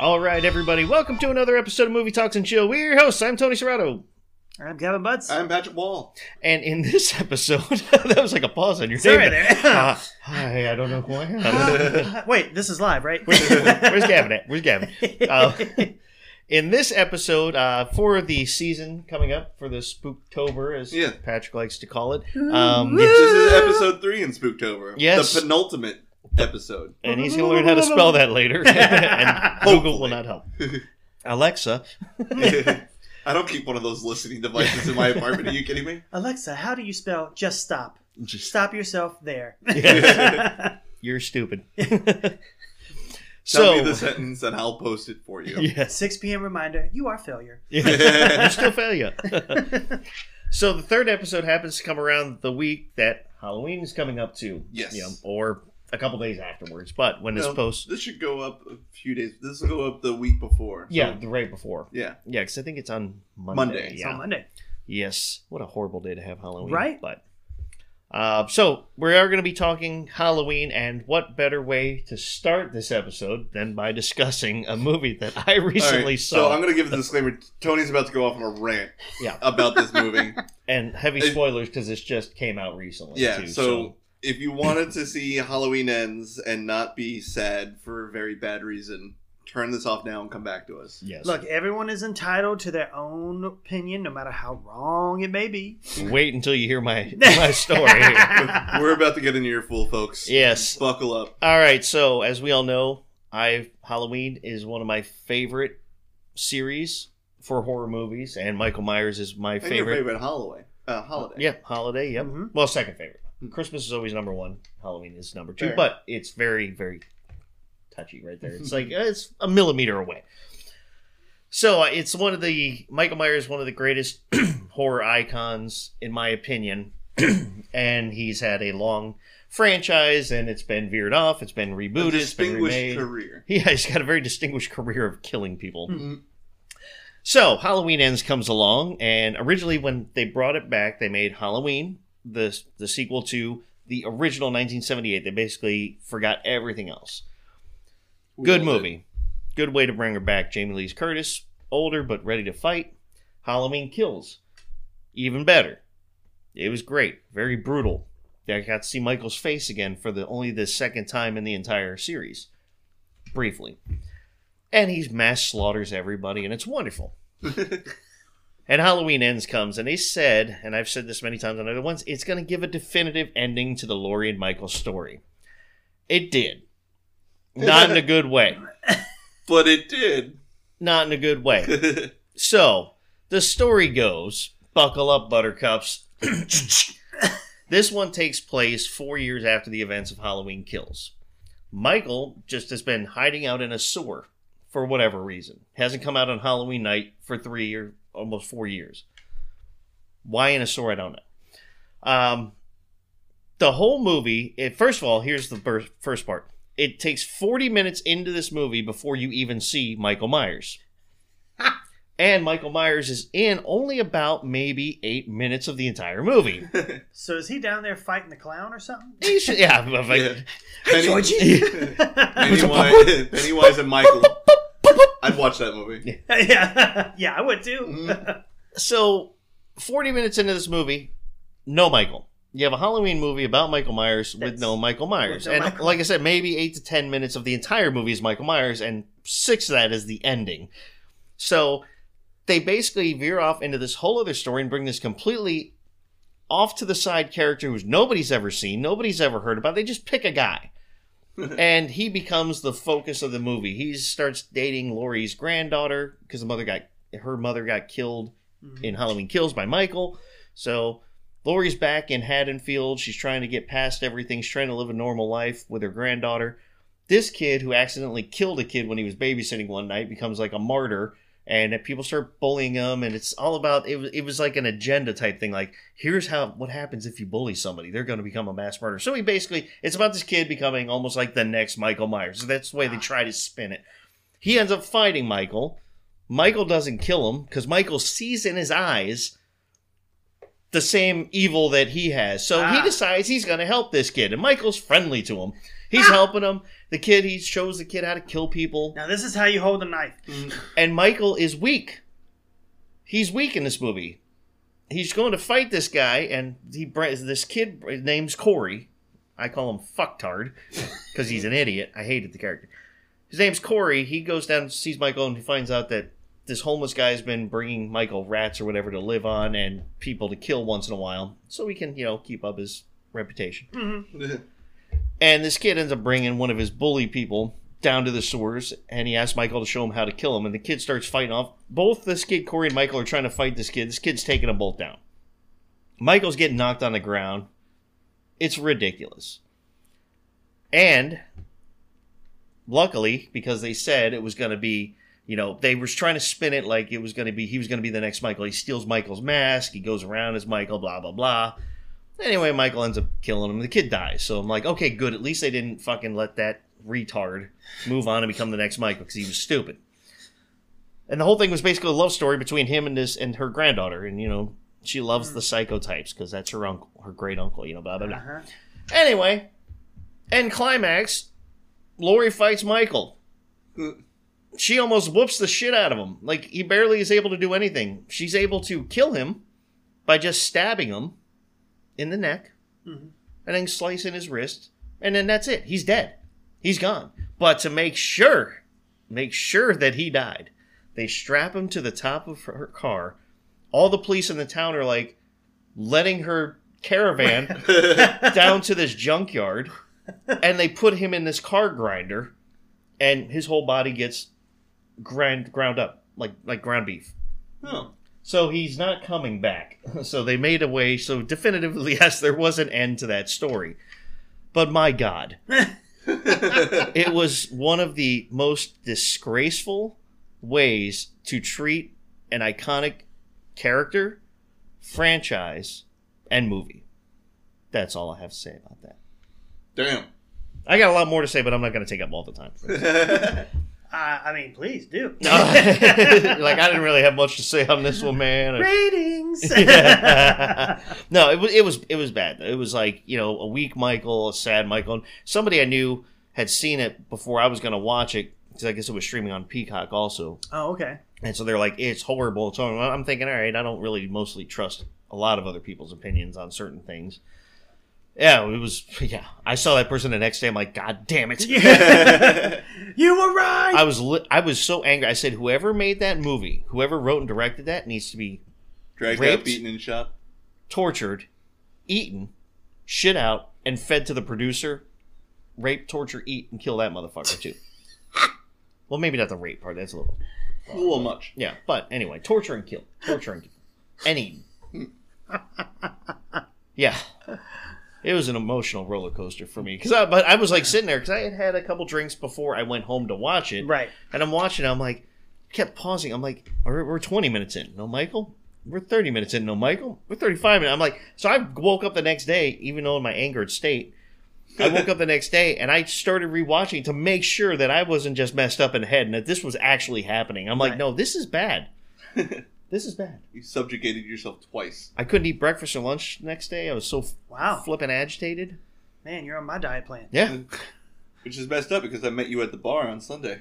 All right, everybody, welcome to another episode of Movie Talks and Chill. We're your hosts. I'm Tony Serrato. I'm Kevin Butts. I'm Patrick Wall. And in this episode, that was like a pause on your Sorry name. there. Uh, hi, I don't know who I am. Wait, this is live, right? Where's, where's Gavin at? Where's Gavin? Uh, in this episode, uh, for the season coming up, for the Spooktober, as Yeah. Patrick likes to call it, um, This is episode three in Spooktober. Yes. The penultimate episode. and he's going to learn how to spell that later. and Google will not help. Alexa, I don't keep one of those listening devices in my apartment. Are you kidding me? Alexa, how do you spell just stop? Just- Stop yourself there. you're stupid. Tell so, me the sentence and I'll post it for you. yes. 6 p.m. reminder, you are failure. Yeah, you still failure. so the third episode happens to come around the week that Halloween is coming up to. Yes. You know, or a couple days afterwards. But when this post, This should go up a few days. This will go up the week before. So- yeah, the right before. yeah. Yeah, because I think it's on Monday. Monday. It's Yeah. on Monday. Yes. What a horrible day to have Halloween. Right? But uh, so we are going to be talking Halloween, and what better way to start this episode than by discussing a movie that I recently right, saw So I'm going to give a disclaimer. Tony's about to go off on a rant Yeah. about this movie. and heavy spoilers because this just came out recently. Yeah, Too, so, if you wanted to see Halloween ends and not be sad for a very bad reason, turn this off now and come back to us. yes. Look, everyone is entitled to their own opinion, no matter how wrong it may be. Wait until you hear my my story. We're about to get an earful, folks. yes. Buckle up. All right. So as we all know, I Halloween is one of my favorite series for horror movies, and Michael Myers is my And your favorite. favorite holiday. Uh, holiday. Yeah, holiday. Yep. Mhm. Well, second favorite. Christmas is always number one. Halloween is number two, Fair. but it's very very touchy right there. It's like it's a millimeter away. So uh, it's one of the Michael Myers, one of the greatest horror icons in my opinion, and he's had a long franchise, and it's been veered off, it's been rebooted, it's been remade. career. Yeah, he's got a very distinguished career of killing people. Mhm. So Halloween Ends comes along, and originally when they brought it back, they made Halloween the the sequel to the original 1978. They basically forgot everything else. We Good it. movie, good way to bring her back. Jamie Lee Curtis, older but ready to fight. Halloween Kills, even better. It was great, very brutal. I got to see Michael's face again for the only the second time in the entire series, briefly, and he mass slaughters everybody, and it's wonderful. And Halloween Ends comes, and they said, and I've said this many times on other ones, it's going to give a definitive ending to the Laurie and Michael story. It did. Not in a good way. but it did. Not in a good way. So, the story goes buckle up, buttercups. this one takes place four years after the events of Halloween Kills. Michael just has been hiding out in a sewer for whatever reason. Hasn't come out on Halloween night for three or almost four years. Why in a sewer, I don't know. Um, the whole movie, it, first of all, here's the ber- first part. It takes 40 minutes into this movie before you even see Michael Myers. and Michael Myers is in only about maybe eight minutes of the entire movie. So is he down there fighting the clown or something? He should- yeah, but like- Yeah. Penny- Georgie. Pennywise, Pennywise and Michael. I'd watch that movie. yeah, yeah, I would too. Mhm. so 40 minutes into this movie, no Michael. You have a Halloween movie about Michael Myers with That's- no Michael Myers. no and Michael. like I said, maybe eight to 10 minutes of the entire movie is Michael Myers, and six of that is the ending. So they basically veer off into this whole other story and bring this completely off to the side character who's nobody's ever seen, nobody's ever heard about. They just pick a guy. And he becomes the focus of the movie. He starts dating Laurie's granddaughter because the mother got her mother got killed Mhm. in Halloween Kills by Michael. So Laurie's back in Haddonfield. She's trying to get past everything. She's trying to live a normal life with her granddaughter. This kid who accidentally killed a kid when he was babysitting one night becomes like a martyr and people start bullying him and it's all about it was, it was like an agenda type thing like here's how what happens if you bully somebody they're going to become a mass murderer. So he basically it's about this kid becoming almost like the next michael myers. So that's the way they try to spin it. He ends up fighting michael. Michael doesn't kill him because michael sees in his eyes the same evil that he has so he Ah. decides he's going to help this kid and michael's friendly to him He's helping him. The kid, he shows the kid how to kill people. Now this is how you hold a knife. And Michael is weak. He's weak in this movie. He's going to fight this guy, and he this kid his name's Corey. I call him fucktard because he's an idiot. I hated the character. His name's Corey. He goes down, sees Michael, and he finds out that this homeless guy's been bringing Michael rats or whatever to live on and people to kill once in a while, so he can you know keep up his reputation. Mhm. And this kid ends up bringing one of his bully people down to the sewers, and he asks Michael to show him how to kill him. And the kid starts fighting off. Both this kid, Corey, and Michael are trying to fight this kid. This kid's taking them both down. Michael's getting knocked on the ground. It's ridiculous. And luckily, because they said it was going to be, you know, they were trying to spin it like it was going to be, he was going to be the next Michael. He steals Michael's mask. He goes around as Michael, blah, blah, blah. Anyway, Michael ends up killing him. The kid dies. So I'm like, okay, good. At least they didn't fucking let that retard move on and become the next Michael because he was stupid. And the whole thing was basically a love story between him and this and her granddaughter. And you know, she loves the psychotypes because that's her uncle, her great uncle. You know, blah blah blah. Uh-huh. Anyway, end climax, Laurie fights Michael. She almost whoops the shit out of him. Like he barely is able to do anything. She's able to kill him by just stabbing him in the neck Mhm. and then slicing his wrist, and then that's it. He's dead. He's gone. But to make sure, make sure that he died, they strap him to the top of her car. All the police in the town are like letting her caravan down to this junkyard and they put him in this car grinder and his whole body gets grind ground up like like ground beef Oh. so he's not coming back so they made a way so definitively yes there was an end to that story but my god it was one of the most disgraceful ways to treat an iconic character franchise and movie that's all i have to say about that Damn. I got a lot more to say, but I'm not going to take up all the time. Uh, I mean, please do. like I didn't really have much to say on this one, man. Ratings. no, it was it was it was bad. It was like you know a weak Michael, a sad Michael. And somebody I knew had seen it before I was going to watch it because I guess it was streaming on Peacock also, oh, okay. and so they're like, it's horrible. So I'm thinking, all right, I don't really mostly trust a lot of other people's opinions on certain things. Yeah, it was. Yeah, I saw that person the next day. I'm like, God damn it! Yeah. you were right. I was li- I was so angry. I said, whoever made that movie, whoever wrote and directed that, needs to be Dragged Raped? up, beaten, and shot. tortured, eaten, shit out, and fed to the producer. Rape, torture, eat, and kill that motherfucker too. well, maybe not the rape part. That's a little. A little much. Yeah, but anyway, torture and kill, torture and kill, and eat. Hmm. yeah, it was an emotional roller coaster for me because I, but I was like sitting there because I had had a couple drinks before I went home to watch it. right. And I'm watching. I'm like, kept pausing. I'm like, we're, we're 20 minutes in. No, Michael. We're 30 minutes in. No, Michael. We're 35 minutes. I'm like, so I woke up the next day, even though in my angered state. I woke up the next day and I started rewatching to make sure that I wasn't just messed up in the head and that this was actually happening. I'm like, Right. no, this is bad. this is bad. You subjugated yourself twice. I couldn't eat breakfast or lunch the next day. I was so Wow. flippin' agitated. Man, you're on my diet plan. Yeah. Which is messed up because I met you at the bar on Sunday.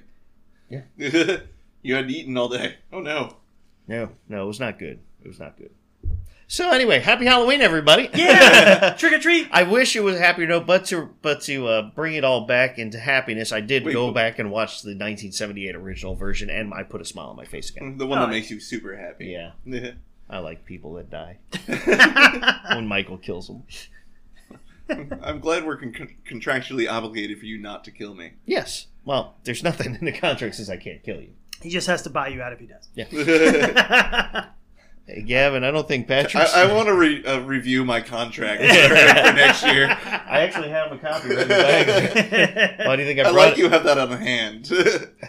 Yeah. you hadn't eaten all day. Oh no. No, no, it was not good. It was not good. So anyway, happy Halloween, everybody. Yeah. Trick or treat. I wish it was a happier note, but to but to uh, bring it all back into happiness, I did Wait, go wait. back and watch the 1978 original version, and I put a smile on my face again. The one Oh. that makes you super happy. Yeah, Yeah. I like people that die when Michael kills them. I'm glad we're con- contractually obligated for you not to kill me. Yes. Well, there's nothing in the contract says I can't kill you. he just has to buy you out if he does. I, Hey, Gavin, I don't think Patrick. I want to re- uh, review my contract for next year. I actually have a copy right in the bag. Why do you think I I brought like it you have that on hand.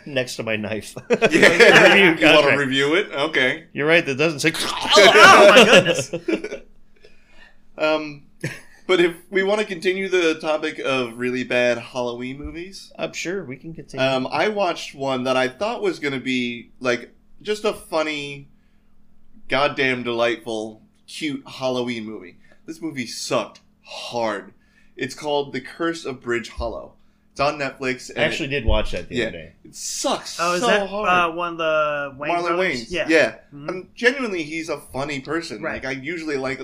next to my knife? yeah. Review you want to review it? Okay. You're right. That doesn't say. oh my goodness. Um, but if we want to continue the topic of really bad Halloween movies, I'm sure we can continue. um, I watched one that I thought was going to be like just a funny, goddamn delightful, cute Halloween movie. This movie sucked hard. It's called The Curse of Bridge Hollow. It's on Netflix. And I actually did watch that the Yeah. other day. it, it sucks Oh, is so that hard. uh, one of the Wayne Marlon brothers? Wayans. Yeah. Yeah. Mhm. Um, genuinely, he's a funny person. Right. Like I usually like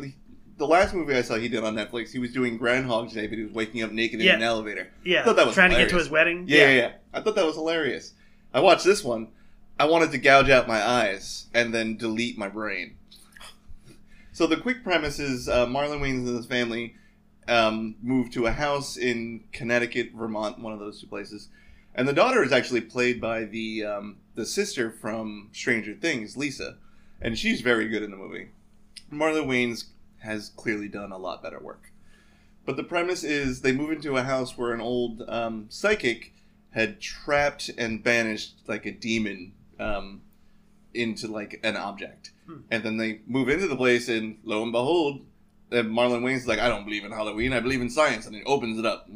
the last movie I saw he did on Netflix. He was doing Groundhog's Day, but he was waking up naked in an elevator. Yeah. I thought that was Trying to get to his wedding. Yeah, yeah, yeah. I thought that was hilarious. I watched this one. I wanted to gouge out my eyes and then delete my brain. So the quick premise is uh, Marlon Wayans and his family um, moved to a house in Connecticut, Vermont, one of those two places, and the daughter is actually played by the um, the sister from Stranger Things, Lisa, and she's very good in the movie. Marlon Wayans has clearly done a lot better work. But the premise is they move into a house where an old um, psychic had trapped and banished like a demon um, into like an object, Hmm. and then they move into the place, and lo and behold, uh, Marlon Wayne's like, I don't believe in Halloween, I believe in science, and he opens it up.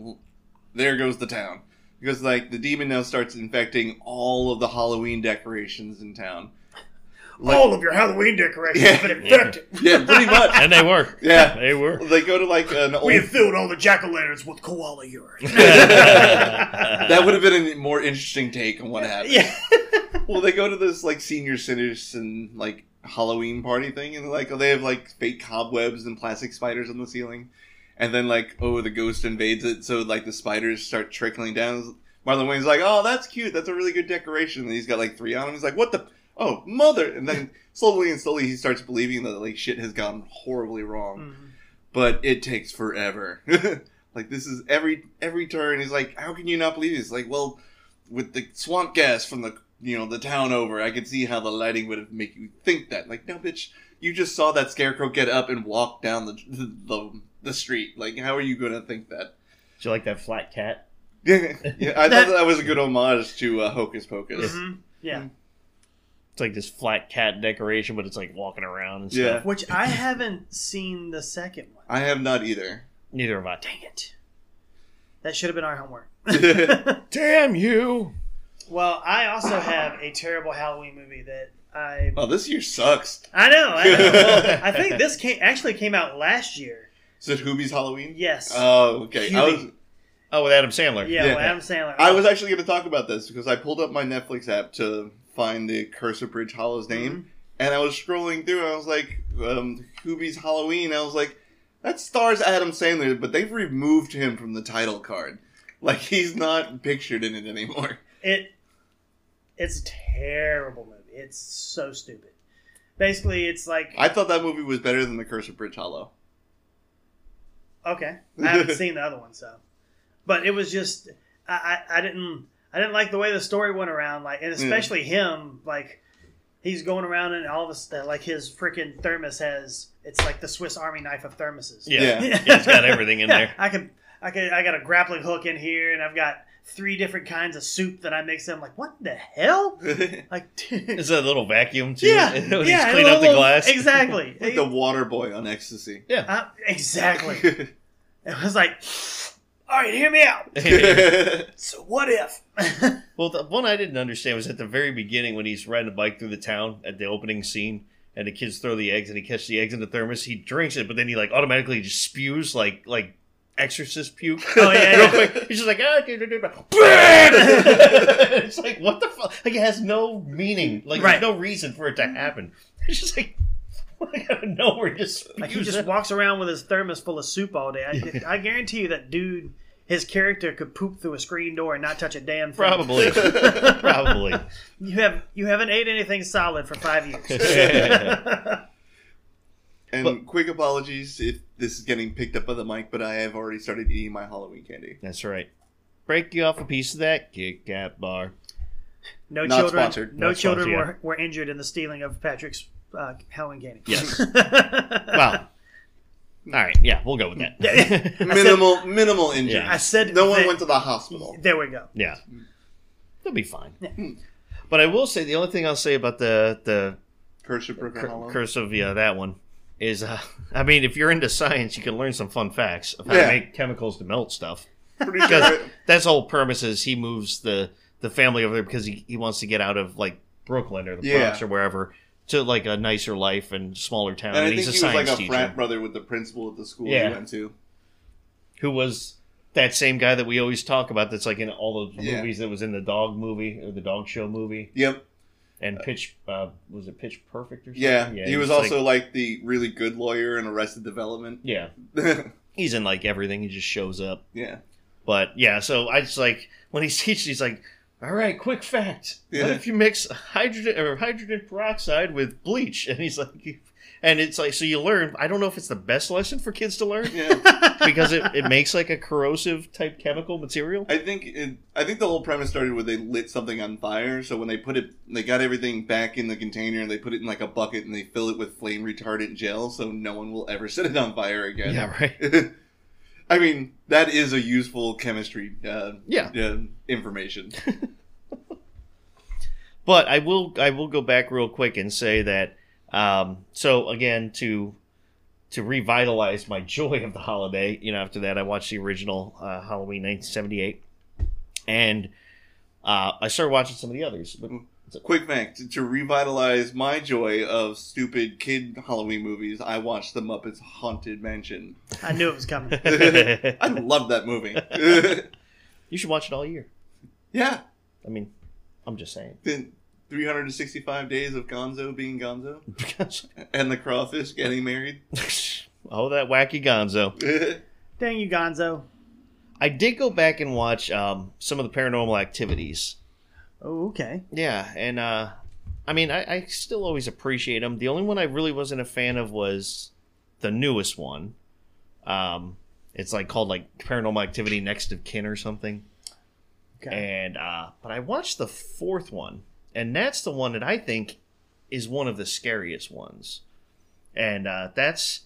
There goes the town because like the demon now starts infecting all of the Halloween decorations in town. Like, All of your Halloween decorations Yeah. have been infected. yeah, pretty much. And they were. Yeah. They were. They go to like an old We have filled all the jack o' lanterns with koala urine. that would have been a more interesting take on what happened. yeah. Well, they go to this like senior citizen like Halloween party thing, and like they have like fake cobwebs and plastic spiders on the ceiling, and then like oh the ghost invades it, so like the spiders start trickling down. Marlon Wayne's like, oh that's cute, that's a really good decoration. And he's got like three on him. He's like, what the oh mother, and then slowly and slowly he starts believing that like shit has gone horribly wrong Mhm. but it takes forever. like this is every every turn. He's like, how can you not believe this? Like, well, with the swamp gas from the you know the town over, I could see how the lighting would make you think that. Like, no, bitch, you just saw that scarecrow get up and walk down the the, the street. Like, how are you going to think that? Do you like that flat cat? yeah, I thought that was a good homage to uh, Hocus Pocus. Mhm. Yeah. It's like this flat cat decoration, but it's like walking around and Yeah. stuff. Which I haven't seen the second one. I have not either. Neither have I. Dang it. That should have been our homework. Damn you! well, I also have a terrible Halloween movie that I oh, this year sucks. I know. I, know. Well, I think this came actually came out last year. Is it Hubie's Halloween? Yes. Oh, okay. I was Hubie. Oh, with Adam Sandler. yeah, yeah. well, Adam Sandler. I was actually going to talk about this because I pulled up my Netflix app to find the Curse of Bridge Hollow's name, Mhm. and I was scrolling through, and I was like, um, Hubie's Halloween. I was like, that stars Adam Sandler, but they've removed him from the title card. Like he's not pictured in it anymore. It it's a terrible movie. It's so stupid. Basically, it's like I thought that movie was better than the Curse of Bridge Hollow. okay. I haven't seen the other one, so but it was just I, I I didn't I didn't like the way the story went around, like and especially him like. He's going around and all of a sudden, like his freaking thermos has, it's like the Swiss Army knife of thermoses. Yeah. Yeah. Yeah, it's got everything in Yeah, there. I can, I can, I got a grappling hook in here, and I've got three different kinds of soup that I mix. in. I'm like, what the hell? Like, dude. It's a little vacuum too. yeah, when yeah, he's cleaning up the glass. Exactly, like the Water Boy on ecstasy. Uh, exactly. It was like, all right, hear me out. So what if? Well, the one I didn't understand was at the very beginning when he's riding a bike through the town at the opening scene, and the kids throw the eggs, and he catches the eggs in the thermos. He drinks it, but then he like automatically just spews like like exorcist puke. Oh, yeah, real yeah. quick. He's just like ah, dude, dude, dude, dude. it's like what the fuck? Like it has no meaning. Like Right. there's no reason for it to happen. It's just like. Like out of nowhere, just like he just it. walks around with his thermos full of soup all day. I, I guarantee you that dude, his character could poop through a screen door and not touch a damn thing. probably, probably. You have you haven't ate anything solid for five years. And But- quick apologies if this is getting picked up by the mic, but I have already started eating my Halloween candy. That's right. Break you off a piece of that Kit Kat bar. No Not children. sponsored. No Not children sponsored, were, were injured in the stealing of Patrick's uh, Halloween candy. Yes. Well, all right. Yeah, we'll go with that. I said- Minimal, minimal injury. Yeah. I said No one that- went to the hospital. There we go. yeah, they'll be fine. Yeah. But I will say the only thing I'll say about the the Curse of Broken cur- Hollow. curse of yeah that one is, uh, I mean, if you're into science, you can learn some fun facts of how Yeah. to make chemicals to melt stuff. Pretty sure. That's the whole premise is he moves the the family over there because he, he wants to get out of like Brooklyn or the Yeah. Bronx or wherever to like a nicer life and smaller town. and I And, think he's he a was like a teacher frat brother with the principal at the school Yeah. he went to. who was that same guy that we always talk about. That's like in all those Yeah. movies that was in the dog movie or the dog show movie Yep. and Pitch uh, was it Pitch Perfect or something? Yeah. he was he's also like, like, the really good lawyer in Arrested Development. yeah. He's in like everything. He just shows up. yeah. But yeah, so I just like when he's teaching, he's like, "All right, quick fact: Yeah. what if you mix hydrogen or hydrogen peroxide with bleach?" And he's like, and it's like, so you learn. I don't know if it's the best lesson for kids to learn Yeah. because it, it makes like a corrosive type chemical material. I think it, I think the whole premise started with they lit something on fire. So when they put it, they got everything back in the container and they put it in like a bucket and they fill it with flame retardant gel, so no one will ever set it on fire again. Yeah, right. I mean, that is a useful chemistry uh, Yeah, uh, information. but I will I will go back real quick and say that. Um, so again, to to revitalize my joy of the holiday, you know, after that I watched the original uh, Halloween 1978, and uh, I started watching some of the others. But Quick fact: to, to revitalize my joy of stupid kid Halloween movies, I watched The Muppets Haunted Mansion. I knew it was coming. I love that movie. you should watch it all year. yeah, I mean, I'm just saying. the 365 days of Gonzo being Gonzo, and the crawfish getting married. oh, that wacky Gonzo. Dang you, Gonzo. I did go back and watch um, some of the Paranormal Activities. Oh, okay. Yeah, and uh, I mean, I, I still always appreciate them. The only one I really wasn't a fan of was the newest one. Um, it's like called like Paranormal Activity Next of Kin or something. Okay. And uh, but I watched the fourth one, and that's the one that I think is one of the scariest ones. And uh, that's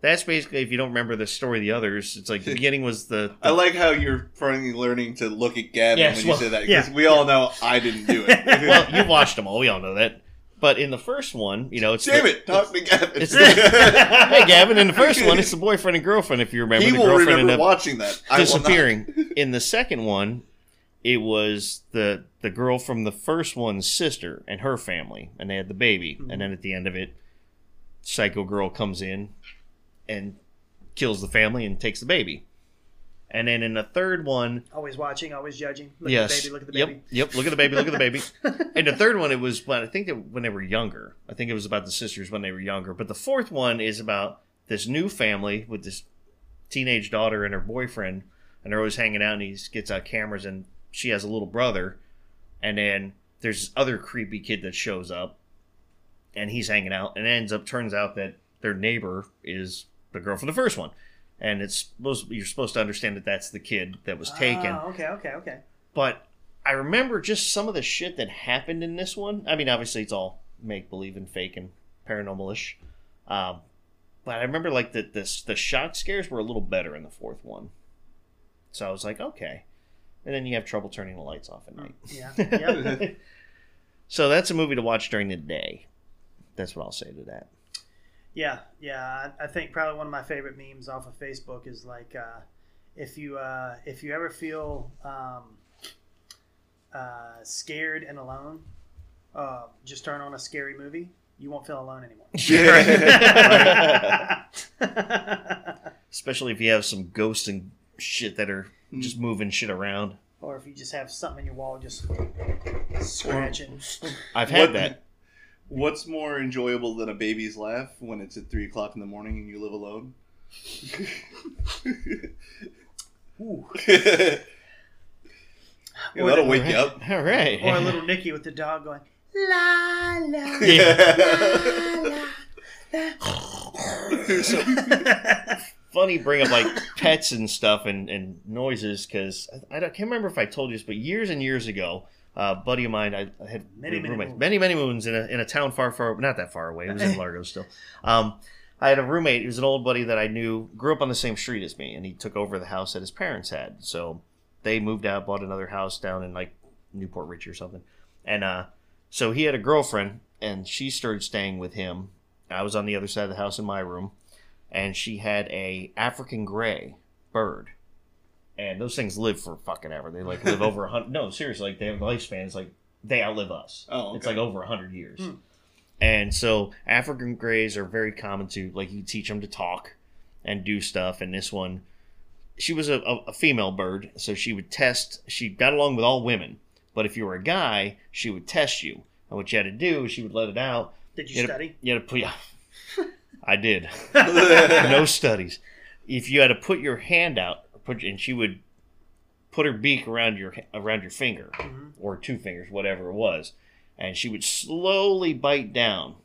that's basically if you don't remember the story of the others, it's like the beginning was the, I like how you're finally learning to look at Gavin Yes, when you well, say that because yeah, we all know I didn't do it. well, you watched them all. We all know that. But in the first one, you know, it's Damn the- it! Talk to Gavin. It's the, hey, Gavin. In the first one, it's the boyfriend and girlfriend. If you remember, he the will girlfriend remember watching that. I disappearing. In the second one, it was the the girl from the first one's sister and her family, and they had the baby. And then at the end of it, Psycho Girl comes in and kills the family and takes the baby. And then in the third one, Always watching, always judging. Look yes, at the baby, look at the yep, baby. yep. Look at the baby. Look at the baby. and the third one, it was when I think that when they were younger. I think it was about the sisters when they were younger. But the fourth one is about this new family with this teenage daughter and her boyfriend, and they're always hanging out. And he gets out cameras, and she has a little brother, and then there's this other creepy kid that shows up, and he's hanging out, and it ends up turns out that their neighbor is the girl from the first one. And it's supposed you're supposed to understand that that's the kid that was taken Oh, okay, okay, okay. but I remember just some of the shit that happened in this one. I mean, obviously it's all make believe and fake and paranormalish, um, but I remember like the, the the shock scares were a little better in the fourth one. So I was like, okay. And then you have trouble turning the lights off at night. Yeah. Yep. so that's a movie to watch during the day. That's what I'll say to that. Yeah, yeah. I, I think probably one of my favorite memes off of Facebook is like, uh, if you uh, if you ever feel um, uh, scared and alone, uh, just turn on a scary movie. You won't feel alone anymore. Especially if you have some ghosts and shit that are just moving shit around. or if you just have something in your wall just scratching. I've had What- that. What's more enjoyable than a baby's laugh when it's at three o'clock in the morning and you live alone? Ooh. Yeah, that'll the- wake you up. All right. Or a little Nicky with the dog going la la. la." funny bring up like pets and stuff and, and noises because I, I can't remember if I told you this, but years and years ago, uh, a buddy of mine, I, I had Many, many roommate, moons. many many moons in a in a town far far not that far away. It was in Largo still. Um, I had a roommate. He was an old buddy that I knew, grew up on the same street as me, and he took over the house that his parents had. So they moved out, bought another house down in like New Port Richey or something, and uh, so he had a girlfriend, and she started staying with him. I was on the other side of the house in my room, and she had a African gray bird. And those things live for fucking ever. They like live over a hundred. No, seriously, like they have lifespans. Like they outlive us. Oh, It's like over a hundred years. Hmm. And so African grays are very common to like you teach them to talk and do stuff. And this one, she was a, a, female bird, so she would test. She got along with all women, but if you were a guy, she would test you. And what you had to do is she would let it out. Did you You had to- study? You had to put. Yeah, I did. no studies. If you had to put your hand out, put and she would put her beak around your around your finger Mhm. or two fingers, whatever it was, and she would slowly bite down.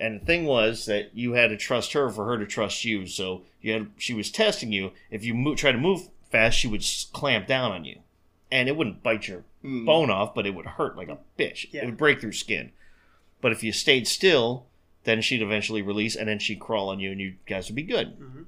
And the thing was that you had to trust her for her to trust you. So you had she was testing you. If you move, try to move fast, she would clamp down on you, and it wouldn't bite your Hmm. bone off, but it would hurt like a bitch. Yeah. It would break through skin. But if you stayed still, then she'd eventually release, and then she'd crawl on you, and you guys would be good. Mhm.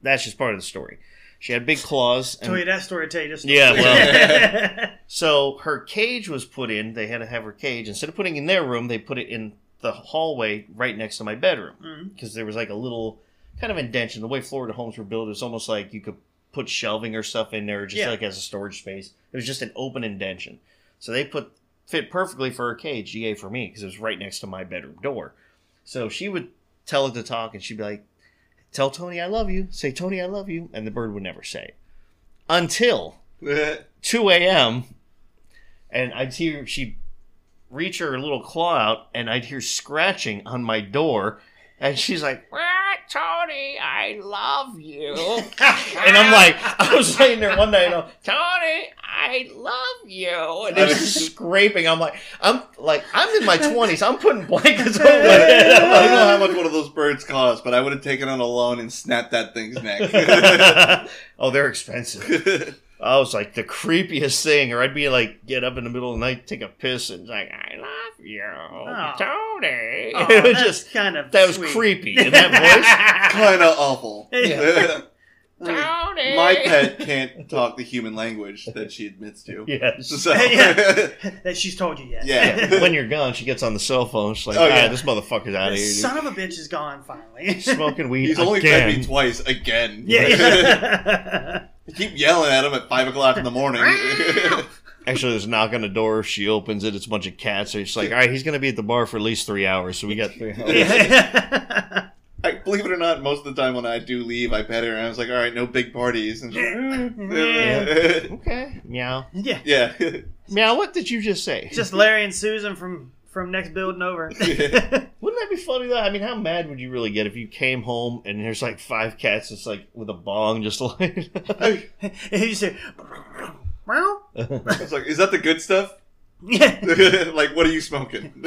That's just part of the story. She had big claws. Tell you And, that story. Tell you this. Yeah, well. so her cage was put in. They had to have her cage instead of putting it in their room. They put it in the hallway right next to my bedroom mm-hmm. because there was like a little kind of indention. The way Florida homes were built, it's almost like you could put shelving or stuff in there, just Yeah. like as a storage space. It was just an open indention. So they put fit perfectly for her cage, GA for me, because it was right next to my bedroom door. So she would tell it to talk, and she'd be like, "Tell Tony I love you." Say Tony I love you, and the bird would never say it until 2 a.m. and I'd hear she reach her little claw out, and I'd hear scratching on my door, and she's like, "Ah, "Tony, I love you," and I'm like, I was laying there one night, and I'm, Tony, I love you, and it's scraping. I'm like, I'm like, I'm in my 20s. I'm putting blankets over my head. I don't know how much one of those birds cost, but I would have taken it alone and snapped that thing's neck. oh, they're expensive. I was like the creepiest thing, or I'd be like, get up in the middle of the night, take a piss, and it's like, I love you, Tony. Oh, it was just kind of that was creepy in that voice kind of awful. Yeah. Tony. My pet can't talk the human language that she admits to. Yes. So, Yeah. that she's told you yet. Yeah. when you're gone, she gets on the cell phone. She's like, Oh, ah, yeah. this motherfucker's out of here. son of a bitch is gone finally. dude. Smoking weed he's only fed again. me twice again. yeah. Yeah. Keep yelling at him at five o'clock in the morning. Actually, there's a knock on the door. She opens it. It's a bunch of cats. So she's like, all right, he's going to be at the bar for at least three hours. So we got three hours. I, believe it or not, most of the time when I do leave, I pet her and I was like, "All right, no big parties." And she's like, Okay. Meow. yeah. yeah. Meow, what did you just say? Just Larry and Susan from from next building over. Wouldn't that be funny though? I mean, how mad would you really get if you came home and there's like five cats just like with a bong just like you say, well, I was like, "Is that the good stuff?" yeah. like, what are you smoking?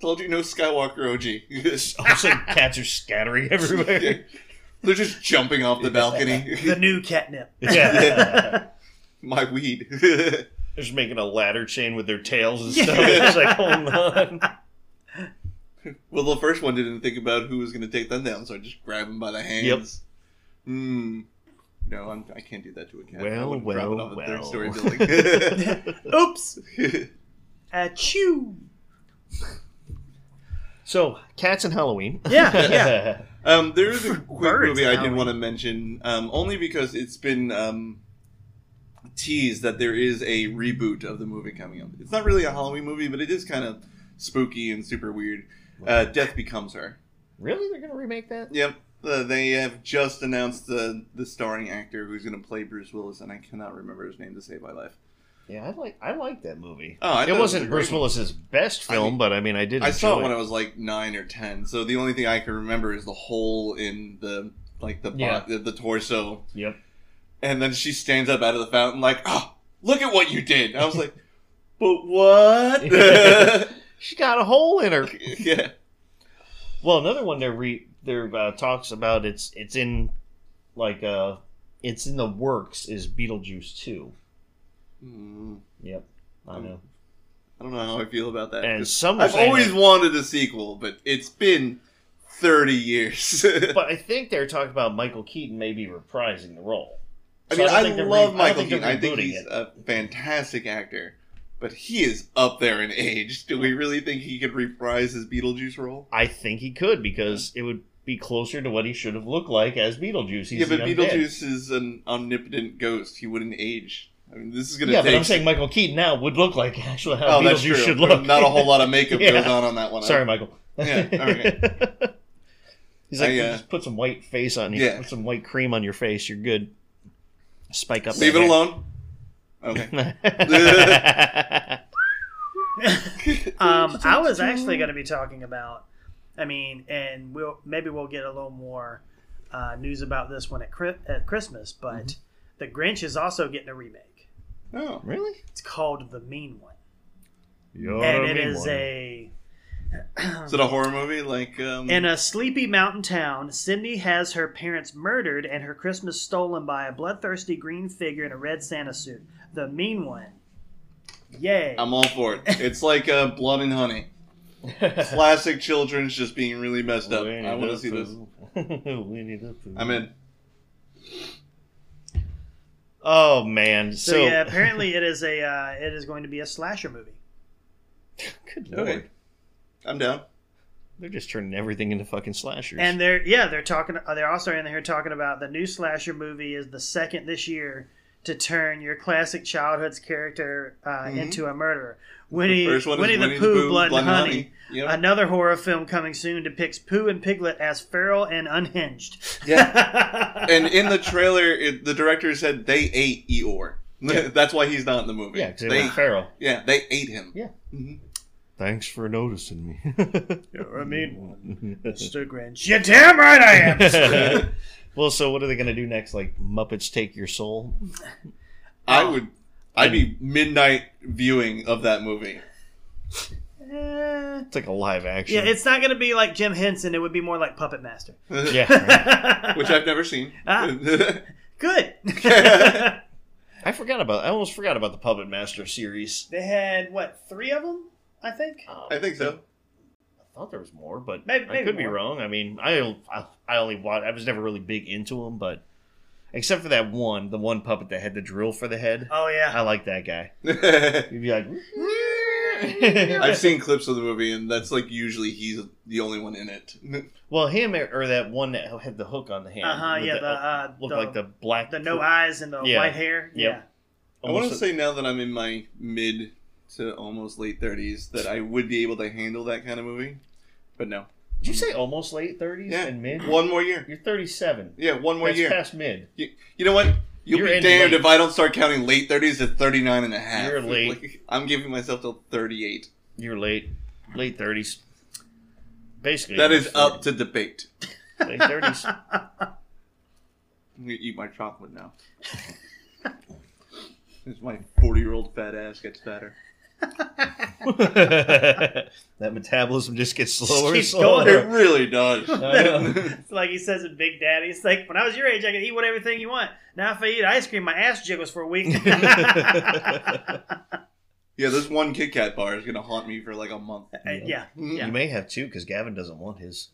Told you no Skywalker OG. all of a sudden cats are scattering everywhere. They're just jumping off the balcony. the new catnip. Yeah. My weed. They're just making a ladder chain with their tails and Yeah. stuff. It's like, hold on. well, the first one didn't think about who was going to take them down, so I just grabbed him by the hands. Hmm. No, I'm, I can't do that to a cat. I Well, drop it well, off a well. third-story building. Oops. Achoo. So, cats and Halloween. Yeah, yeah. um, there is a quick Birds movie I did Halloween. want to mention, um, only because it's been um, teased that there is a reboot of the movie coming up. It's not really a Halloween movie, but it is kind of spooky and super weird. Uh, Death Becomes Her. really? They're going to remake that? Yep. Uh, they have just announced the the starring actor who's going to play Bruce Willis, and I cannot remember his name to save my life. Yeah, I like I like that movie. Oh, I it it was wasn't a great Bruce one. Willis's best I film, mean, but I mean, I did. I saw it when I was like nine or ten, so the only thing I can remember is the hole in the like the Yeah. bo- the, the torso, Yep. And then she stands up out of the fountain like, "Oh, look at what you did!" I was like, "But what?" She got a hole in her. yeah. Well, another one there re there uh, talks about it's it's in like uh it's in the works is Beetlejuice two. Mm, Yep, I know. I don't know how I feel about that. And some I've always that- wanted a sequel, but it's been thirty years. but I think they're talking about Michael Keaton maybe reprising the role. I So mean, don't I, love re- Michael I Keaton. I think he's it. a fantastic actor, but he is up there in age. Do we really think he could reprise his Beetlejuice role? I think he could because it would be closer to what he should have looked like as Beetlejuice. He's yeah, but a young dad. Beetlejuice is an omnipotent ghost. He wouldn't age. I mean, this is gonna Yeah, take. but I'm saying Michael Keaton now would look like actually how oh, Beetlejuice should look. Not a whole lot of makeup Yeah. goes on on that one. Sorry, Michael. Yeah, all right. He's like, I, uh, just put some white face on you. Yeah. Put some white cream on your face. You're good. Spike up. Leave it hair. alone. Okay. Um, I was actually going to be talking about. I mean, and we'll maybe we'll get a little more uh, news about this one at Chri- at Christmas. But Mm-hmm. the Grinch is also getting a remake. oh. really? It's called The Mean One, You're and a it mean is one. a Is it a horror movie? Like, um, In a sleepy mountain town, Cindy has her parents murdered and her Christmas stolen by a bloodthirsty green figure in a red Santa suit. The mean one. Yay. I'm all for it. It's like uh, Blood and Honey. Classic children's just being really messed up. Winnie I want to see this. Pooh. Winnie the Pooh. I'm in. Oh man! so, So, yeah, apparently it is a uh, it is going to be a slasher movie. good lord, Okay. I'm down. they're just turning everything into fucking slashers. And they're yeah, they're talking uh, they're also in here talking about the new slasher movie is the second this year to turn your classic childhood's character uh, Mhm. into a murderer. Winnie, First one is Winnie, Winnie the Pooh, Blood, and Honey. Yep. Another horror film coming soon depicts Pooh and Piglet as feral and unhinged. Yeah. and in the trailer, it, the director said they ate Eeyore. Yeah. That's why he's not in the movie. yeah, because they, feral. yeah, they ate him. Yeah. Mhm. Thanks for noticing me. You're a mean one, Mr. Grinch. You're damn right I am. well, so what are they going to do next? Like Muppets Take Your Soul? I would. I'd be midnight viewing of that movie. It's like a live action. yeah, it's not going to be like Jim Henson. It would be more like Puppet Master. yeah. Which I've never seen. Ah. Good. I forgot about. I almost forgot about the Puppet Master series. they had what three of them? I think. I think so. I thought there was more, but Maybe- I maybe could be wrong. I mean, I I, I only watched. I was never really big into them, but except for that one, the one puppet that had the drill for the head. Oh yeah, I like that guy. He'd be like, I've seen clips of the movie, and that's like usually he's the only one in it. well, him or that one that had the hook on the hand. Uh huh. Yeah. The uh, looked the, like the black. the no eyes and the Yeah. white hair. Yep. Yeah. I want to say now that I'm in my mid to almost late 30s that I would be able to handle that kind of movie, but no. Did you say almost late thirties Yeah, and mid? one more year. You're 37. Yeah, one more That's year. past mid. You, you know what? You'll You're be damned late. if I don't start counting late 30s at 39 and a half. You're late. Like, I'm giving myself till 38. You're late, late 30s. Basically, That is almost up to debate. late 30s. I'm gonna eat my chocolate now. As my 40 year old fat ass gets fatter. that metabolism just gets slower. and slower. going. It really does. It's like he says in Big Daddy. It's like when I was your age, I could eat whatever thing you want. Now if I eat ice cream, my ass jiggles for a week. Yeah, this one Kit Kat bar is gonna haunt me for like a month. Uh, yeah. You may have two because Gavin doesn't want his.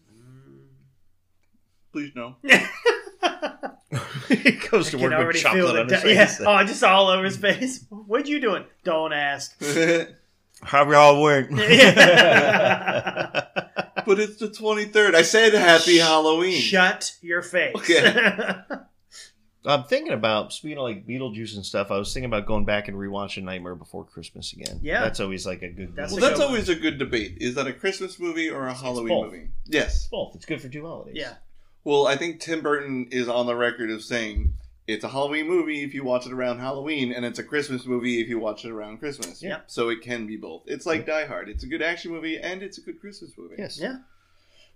Please no. he goes I to can work with already feel chocolate the on his di- yeah. face. Oh, just all over his face. What you doing? Don't ask. How y'all work? but it's the 23rd. I said Happy Halloween. Shut your face. Okay. I'm thinking about speaking of like Beetlejuice and stuff. I was thinking about going back and rewatching Nightmare Before Christmas again. Yeah. that's always like a good. That's movie. Well, that's good always a good debate. Is that a Christmas movie or a Halloween both. movie? Yes. both. It's good for two holidays. yeah. Well, I think Tim Burton is on the record of saying it's a Halloween movie if you watch it around Halloween, and it's a Christmas movie if you watch it around Christmas. Yeah. So it can be both. It's like Die Hard. It's a good action movie and it's a good Christmas movie. Yes. Yeah.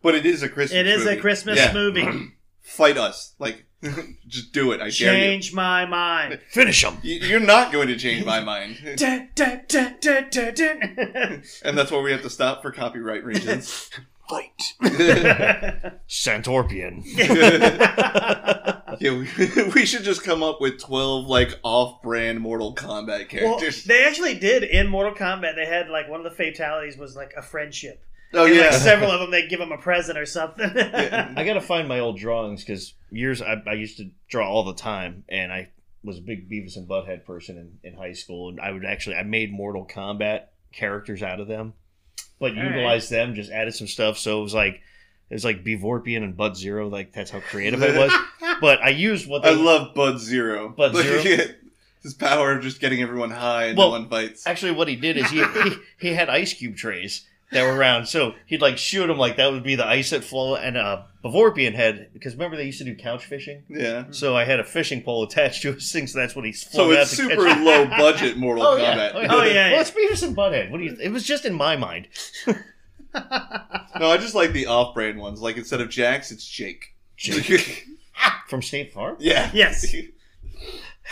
But it is a Christmas It is movie. a Christmas Yeah. movie. Fight us. Like, just do it. I dare Change my mind. Finish them. you. You- You're not going to change my mind. Dun, dun, dun. and that's where we have to stop for copyright reasons. Fight. Santorpian. yeah, we, we should just come up with 12, like, off-brand Mortal Kombat well, characters. they actually did in Mortal Kombat. They had like one of the fatalities was like a friendship. oh, and yeah. like several of them, they give them a present or something. I gotta find my old drawings because years I, I used to draw all the time, and I was a big Beavis and Butthead person in, in high school, and I would actually I made Mortal Kombat characters out of them, but All right. utilized them, just added some stuff, so it was like it was like Bevorpian and Bud Zero, like that's how creative I was. But I used what I love Bud Zero. Bud Zero? His power of just getting everyone high and Well, no one fights. actually what he did is he, he he had ice cube trays. That were around. So he'd like shoot them like that would be the ice that flow and a Bavorpian head because remember they used to do couch fishing. Yeah. So I had a fishing pole attached to his thing, so that's what he's. So it's super low budget Mortal Oh. Kombat. oh yeah, Oh, yeah, Well, yeah. it's Beavis and Butthead. What do you? It was just in my mind. No, I just like the off-brand ones. Like instead of Jax, it's Jake. Jake. from State Farm. yeah. Yes.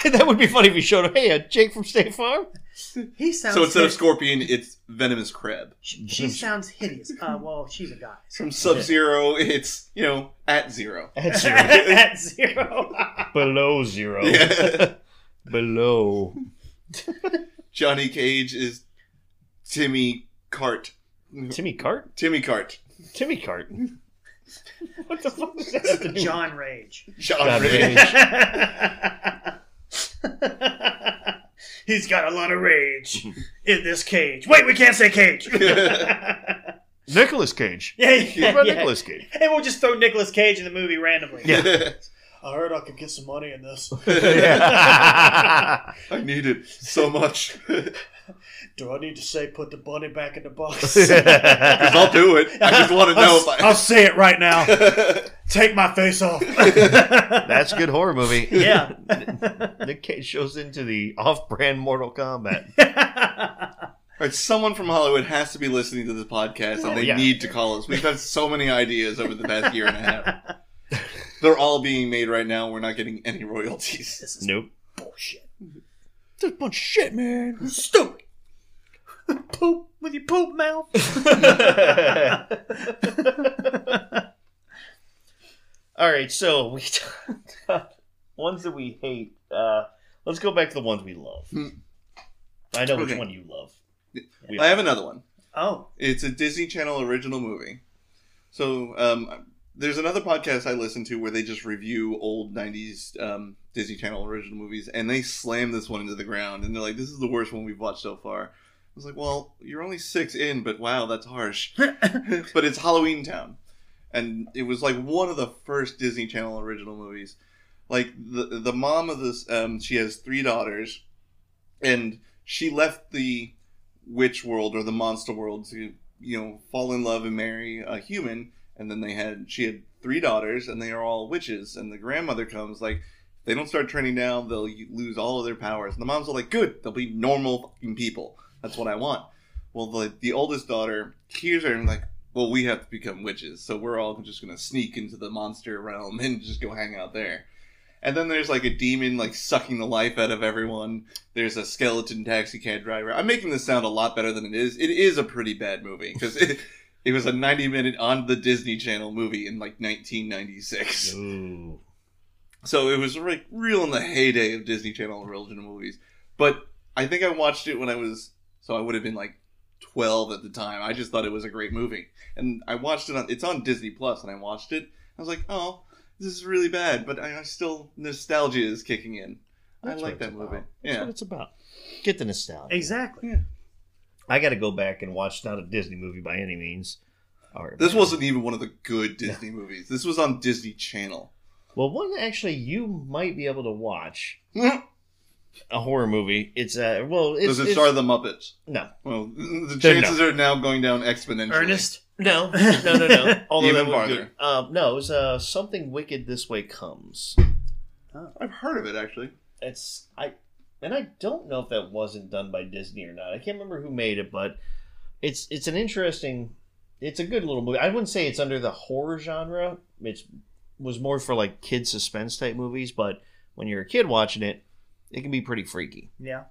that would be funny if you showed him. Hey, uh, Jake from State Farm. He sounds. So instead of hid- Scorpion, it's Venomous Crab. she, she sounds hideous. Uh, well, she's a guy. From Sub Zero, it's you know at zero. At zero. At zero. Below zero. Yeah. Below. Johnny Cage is Timmy Cart. Timmy Cart. Timmy Cart. Timmy Cart. what the fuck does that have to do? John Rage. John John Rage. He's got a lot of rage in this cage. Wait, we can't say cage. Nicolas Cage. yeah, What yeah. about Nicolas Cage? And we'll just throw Nicolas Cage in the movie randomly. Yeah. I heard I could get some money in this. Yeah. I need it so much. Do I need to say put the bunny back in the box? Because I'll do it. I just want to know I'll, I'll if say it right now. Take my face off. That's a good horror movie. yeah. Nick Cage shows into the off-brand Mortal Kombat. All right, someone from Hollywood has to be listening to this podcast, and they yeah. need to call us. We've had so many ideas over the past year and a half. They're all being made right now. We're not getting any royalties. this is Nope. bullshit. That's a bunch of shit, man. Stupid. poop with your poop mouth. All right, so we talked ones that we hate. Uh, let's go back to the ones we love. Hmm. I know which one you love. We- I have another one. Oh. It's a Disney Channel original movie. So um, there's another podcast I listen to where they just review old '90s um, Disney Channel original movies, and they slam this one into the ground, and they're like, "This is the worst one we've watched so far." I was like, "Well, you're only six in, but wow, that's harsh." but it's Halloween Town, and it was like one of the first Disney Channel original movies. Like the the mom of this, um, she has three daughters, and she left the witch world or the monster world to you know fall in love and marry a human, and then they had she had three daughters, and they are all witches, and the grandmother comes like. if They don't start training down; they'll lose all of their powers. And the mom's are like, "Good, they'll be normal fucking people. That's what I want." Well, the the oldest daughter hears her and like, well, we have to become witches, so we're all just gonna sneak into the monster realm and just go hang out there. And then there's like a demon like sucking the life out of everyone. There's a skeleton taxi cab driver. I'm making this sound a lot better than it is. It is a pretty bad movie because it, it was a 90 minute on the Disney Channel movie in like 1996. Ooh. So it was like real in the heyday of Disney Channel original movies. But I think I watched it when I was so I would have been like 12 at the time. I just thought it was a great movie. And I watched it on it's on Disney Plus and I watched it. I was like, "Oh, this is really bad, but I, I still nostalgia is kicking in." That's I like it's that about. movie. That's Yeah. what it's about. Get the nostalgia. Exactly. I got to go back and watch not a Disney movie by any means. All right. This wasn't even one of the good Disney movies. This was on Disney Channel. well, one actually you might be able to watch a horror movie. It's uh well, it's, it it's- star the Muppets? no, Well, the Then chances are now going down exponentially. Ernest. no, no, no, no. Although Even that would be farther. good. Um, no, it was uh something wicked this way comes. I've heard of it actually. It's I, and I don't know if that wasn't done by Disney or not. I can't remember who made it, but it's it's an interesting. It's a good little movie. I wouldn't say it's under the horror genre. It's was more for like kid suspense type movies, but when you're a kid watching it, it can be pretty freaky. Yeah.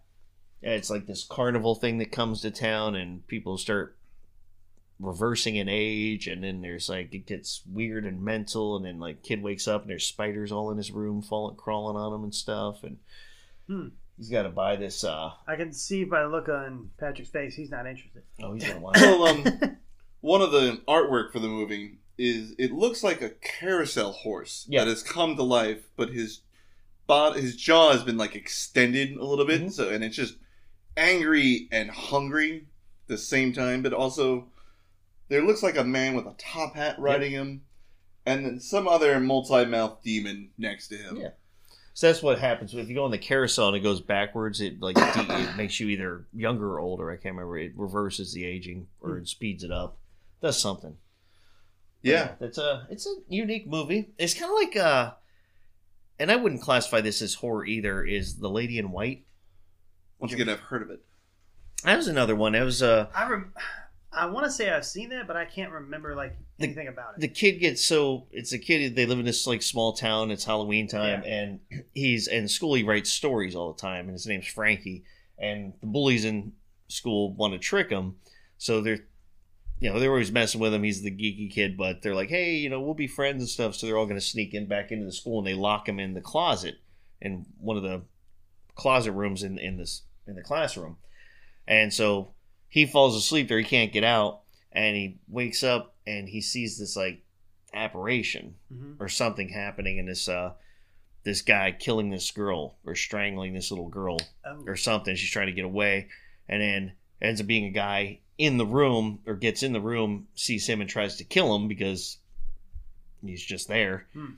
And it's like this carnival thing that comes to town, and people start reversing in age, and then there's like it gets weird and mental, and then like kid wakes up and there's spiders all in his room, falling, crawling on him and stuff, and Hmm. He's got to buy this. uh I can see by the look on Patrick's face, he's not interested. Oh, he's gonna watch. it. Well, um, one of the artwork for the movie is it looks like a carousel horse Yeah. that has come to life, but his bod, his jaw has been like extended a little bit, Mhm. so and it's just angry and hungry at the same time, but also there looks like a man with a top hat riding him, and then some other multi-mouth demon next to him. Yeah. So that's what happens if you go on the carousel and it goes backwards. It like de- it makes you either younger or older. I can't remember. It reverses the aging or it speeds it up. Does something. Yeah. It's a it's a unique movie. It's kind of like uh, and I wouldn't classify this as horror either. Is the Lady in White? Once again, I've heard of it. That was another one. That was uh I rem- I want to say I've seen that, but I can't remember like The- anything about it. the kid gets so it's a kid they live in this like small town it's halloween time and he's in school he writes stories all the time and his name's frankie and the bullies in school want to trick him so they're you know they're always messing with him he's the geeky kid but they're like hey you know we'll be friends and stuff so they're all going to sneak in back into the school and they lock him in the closet in one of the closet rooms in in this in the classroom and so he falls asleep there he can't get out and he wakes up and he sees this like apparition Mhm. or something happening and this uh this guy killing this girl or strangling this little girl Oh. or something she's trying to get away and then ends up being a guy in the room or gets in the room sees him and tries to kill him because he's just there Hmm.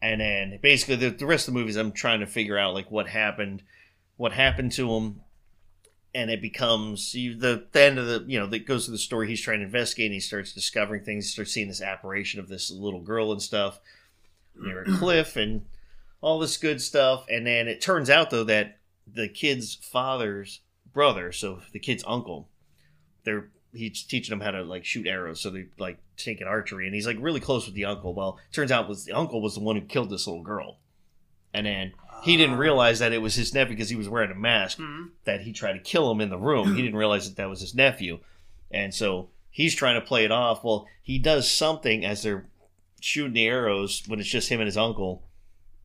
and then basically the, the rest of the movies i'm trying to figure out like what happened what happened to him and it becomes you, the, the end of the you know that goes to the story he's trying to investigate and he starts discovering things he starts seeing this apparition of this little girl and stuff near a cliff and all this good stuff and then it turns out though that the kid's father's brother so the kid's uncle they're he's teaching them how to like shoot arrows so they like taking archery and he's like really close with the uncle. Well turns out was the uncle was the one who killed this little girl. And then he didn't realize that it was his nephew because he was wearing a mask Mhm. that he tried to kill him in the room. He didn't realize that that was his nephew. And so he's trying to play it off. Well, he does something as they're shooting the arrows when it's just him and his uncle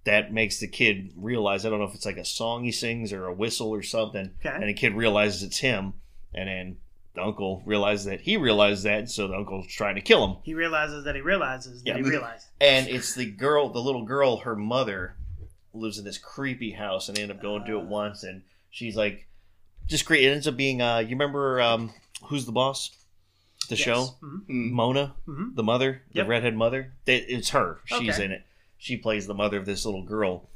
that makes the kid realize I don't know if it's like a song he sings or a whistle or something. Okay. And the kid realizes it's him. And then the uncle realizes that he realizes that. So the uncle's trying to kill him. He realizes that he realizes that Yeah. he realizes. And it's the girl, the little girl, her mother lives in this creepy house, and they end up going to it once, and she's like, just great. It ends up being, uh, you remember um, who's the boss? The show, hmm Mm. Mona, hmm the mother, the redhead mother. It's her. She's Okay. in it. She plays the mother of this little girl,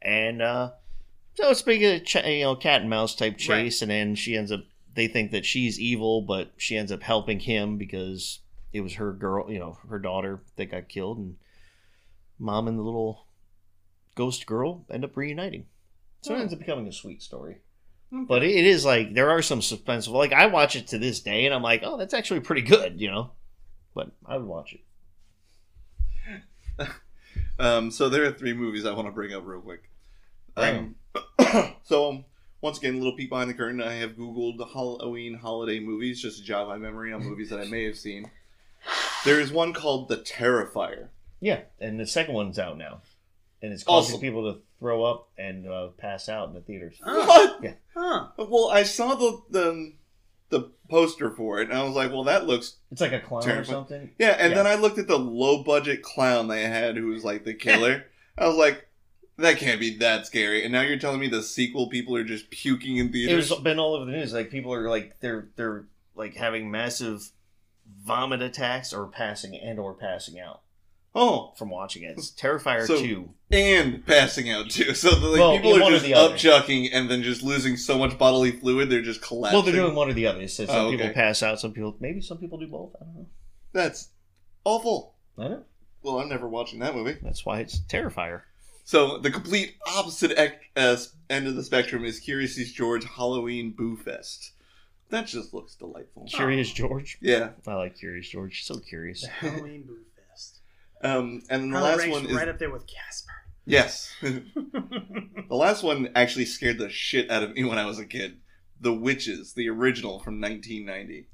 and uh, so it's big, a ch- you know, cat and mouse type chase, and then she ends up. They think that she's evil, but she ends up helping him because it was her girl, you know, her daughter that got killed, and mom and the little ghost girl end up reuniting. So it ends up becoming a sweet story. But it it is like there are some suspenseful. Like I watch it to this day, and I'm like, oh, that's actually pretty good, you know. But I would watch it. Um, so there are three movies I want to bring up real quick. Um, so um, once again, a little peek behind the curtain. I have Googled Halloween holiday movies just to jog my memory on movies that I may have seen. There is one called The Terrifier. Yeah, and the second one's out now, and it's causing Awesome. people to throw up and uh, pass out in the theaters. What? Huh. Well, I saw the the the poster for it, and I was like, "Well, that looks It's like a clown or something. yeah." And Yeah. then I looked at the low budget clown they had, who was like the killer. I was like, "That can't be that scary." And now you're telling me the sequel people are just puking in theaters. It theaters. was been all over the news. Like people are like they're they're like having massive vomit attacks or passing and or passing out oh, from watching it. It's Terrifier So- two. and passing out too. So the, like, Well, people are just the other. upchucking and then just losing so much bodily fluid they're just collapsing. Well, they're doing one or the other. It says some Oh, okay. people pass out, some people maybe some people do both. I don't know. That's awful. I know. Well, I'm never watching that movie. That's why it's Terrifier. So the complete opposite ec- uh, end of the spectrum is Curious George Halloween Boo Fest. That just looks delightful. Curious George. Yeah. I like Curious George. So curious. The Halloween Boo Fest. Um, and then the Probably last one is right up there with Casper. yes. the last one actually scared the shit out of me when I was a kid. The Witches, the original from 1990.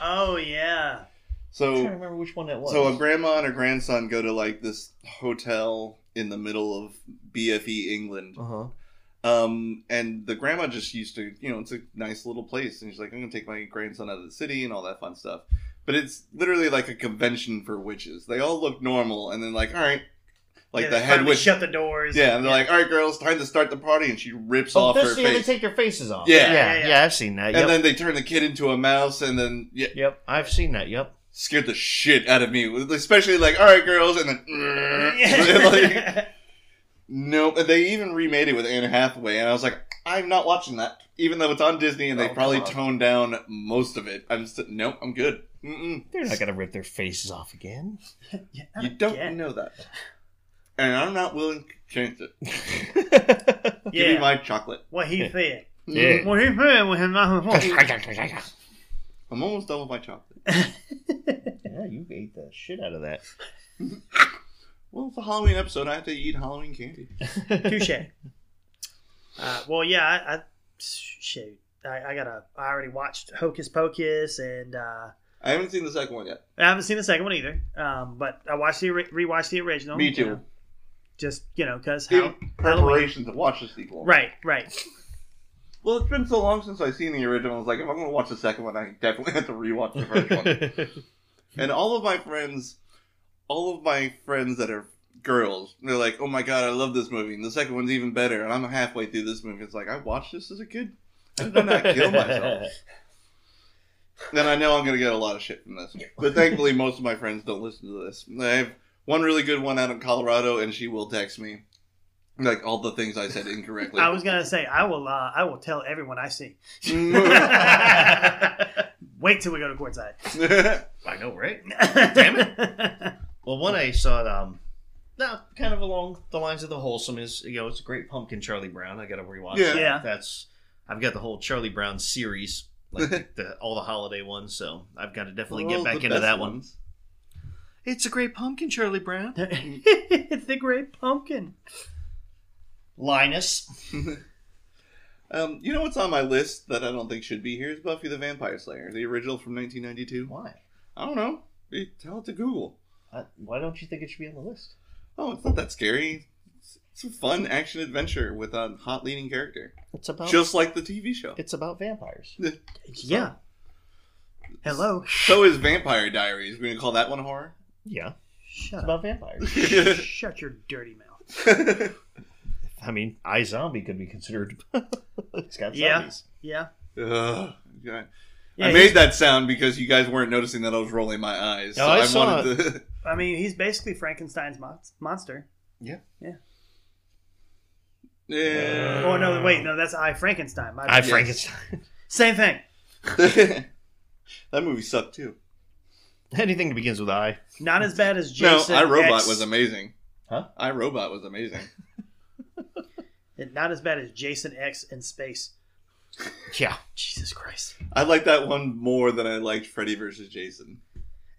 oh yeah. I'm So trying to remember which one that was. So a grandma and her grandson go to like this hotel in the middle of BFE England. uh huh. Um, and the grandma just used to, you know, it's a nice little place, and she's like, I'm gonna take my grandson out of the city and all that fun stuff. But it's literally like a convention for witches. They all look normal, and then like, all right, like Yeah, the head witch, Shut the doors. yeah, and they're like, all right, girls, time to start the party, and she rips Oh, off her this, yeah, they face, take their faces off. Yeah. yeah, Yeah, yeah. yeah, yeah. I've seen that. and then they turn the kid into a mouse, and then yeah, yep, I've seen that. Yep. scared the shit out of me, especially like, all right, girls, and then. Yeah. like, Nope. And they even remade it with Anne Hathaway, and I was like, I'm not watching that. Even though it's on Disney and they've Oh, probably come toned down most of it. I'm just, nope, I'm good. Mm-mm. They're not gonna rip their faces off again. Yeah, You don't yeah. know that. And I'm not willing to change it. Give me Yeah. my chocolate. What he said. Yeah. What he said was not I'm almost done with my chocolate. yeah, you ate the shit out of that. Well, it's a Halloween episode. I have to eat Halloween candy. Touche. Uh, well, yeah, I, I shoot. I, I got a. I already watched Hocus Pocus, and uh, I haven't seen the second one yet. I haven't seen the second one either. Um, but I watched the re- rewatched the original. Me you too. know, just you know, because In how preparation to watch the sequel. right, right. Well, it's been so long since I've seen the original. I was like, if I'm going to watch the second one, I definitely have to rewatch the first one. And all of my friends, all of my friends that are girls, they're like, "Oh my god, I love this movie." And the second one's even better. And I'm halfway through this movie. It's like I watched this as a kid. How did I not kill myself? Then I know I'm gonna get a lot of shit from this. But thankfully, most of my friends don't listen to this. I have one really good one out in Colorado, and she will text me like all the things I said incorrectly. I was gonna say I will. Uh, I will tell everyone I see. Wait till we go to courtside. I know, right? Damn it! Well, one I saw, um, no, kind of along the lines of the wholesome is, you know, it's a great pumpkin Charlie Brown. I got to rewatch. Yeah. that. Yeah. That's I've got the whole Charlie Brown series, like the, all the holiday ones. So I've got to definitely Well, get back into best that one. It's a great pumpkin, Charlie Brown. it's the great pumpkin. Linus. Um, you know what's on my list that I don't think should be here is Buffy the Vampire Slayer, the original from 1992. Why? I don't know. Tell it to Google. Uh, why don't you think it should be on the list? Oh, it's not that scary. It's, it's a fun action adventure with a hot leading character, It's about just like the TV show. it's about vampires. Yeah. Hello. So is Vampire Diaries. We're gonna call that one horror. Yeah, Shut it's up. about vampires. Shut your dirty mouth. I mean, I Zombie could be considered. it's got Yeah. zombies. Yeah. Ugh. Yeah, I made that sound because you guys weren't noticing that I was rolling my eyes. No, so I I, saw wanted to. I mean, he's basically Frankenstein's mon- monster. yeah. Yeah. Yeah. Oh no, wait, no, that's I Frankenstein. My I bad. Frankenstein. Same thing. that movie sucked too. Anything that begins with I. Not as bad as No, Jason. I Robot X. was amazing. Huh? I Robot was amazing. Not as bad as Jason X in space. Yeah. Jesus Christ. I like that one more than I liked Freddy versus Jason.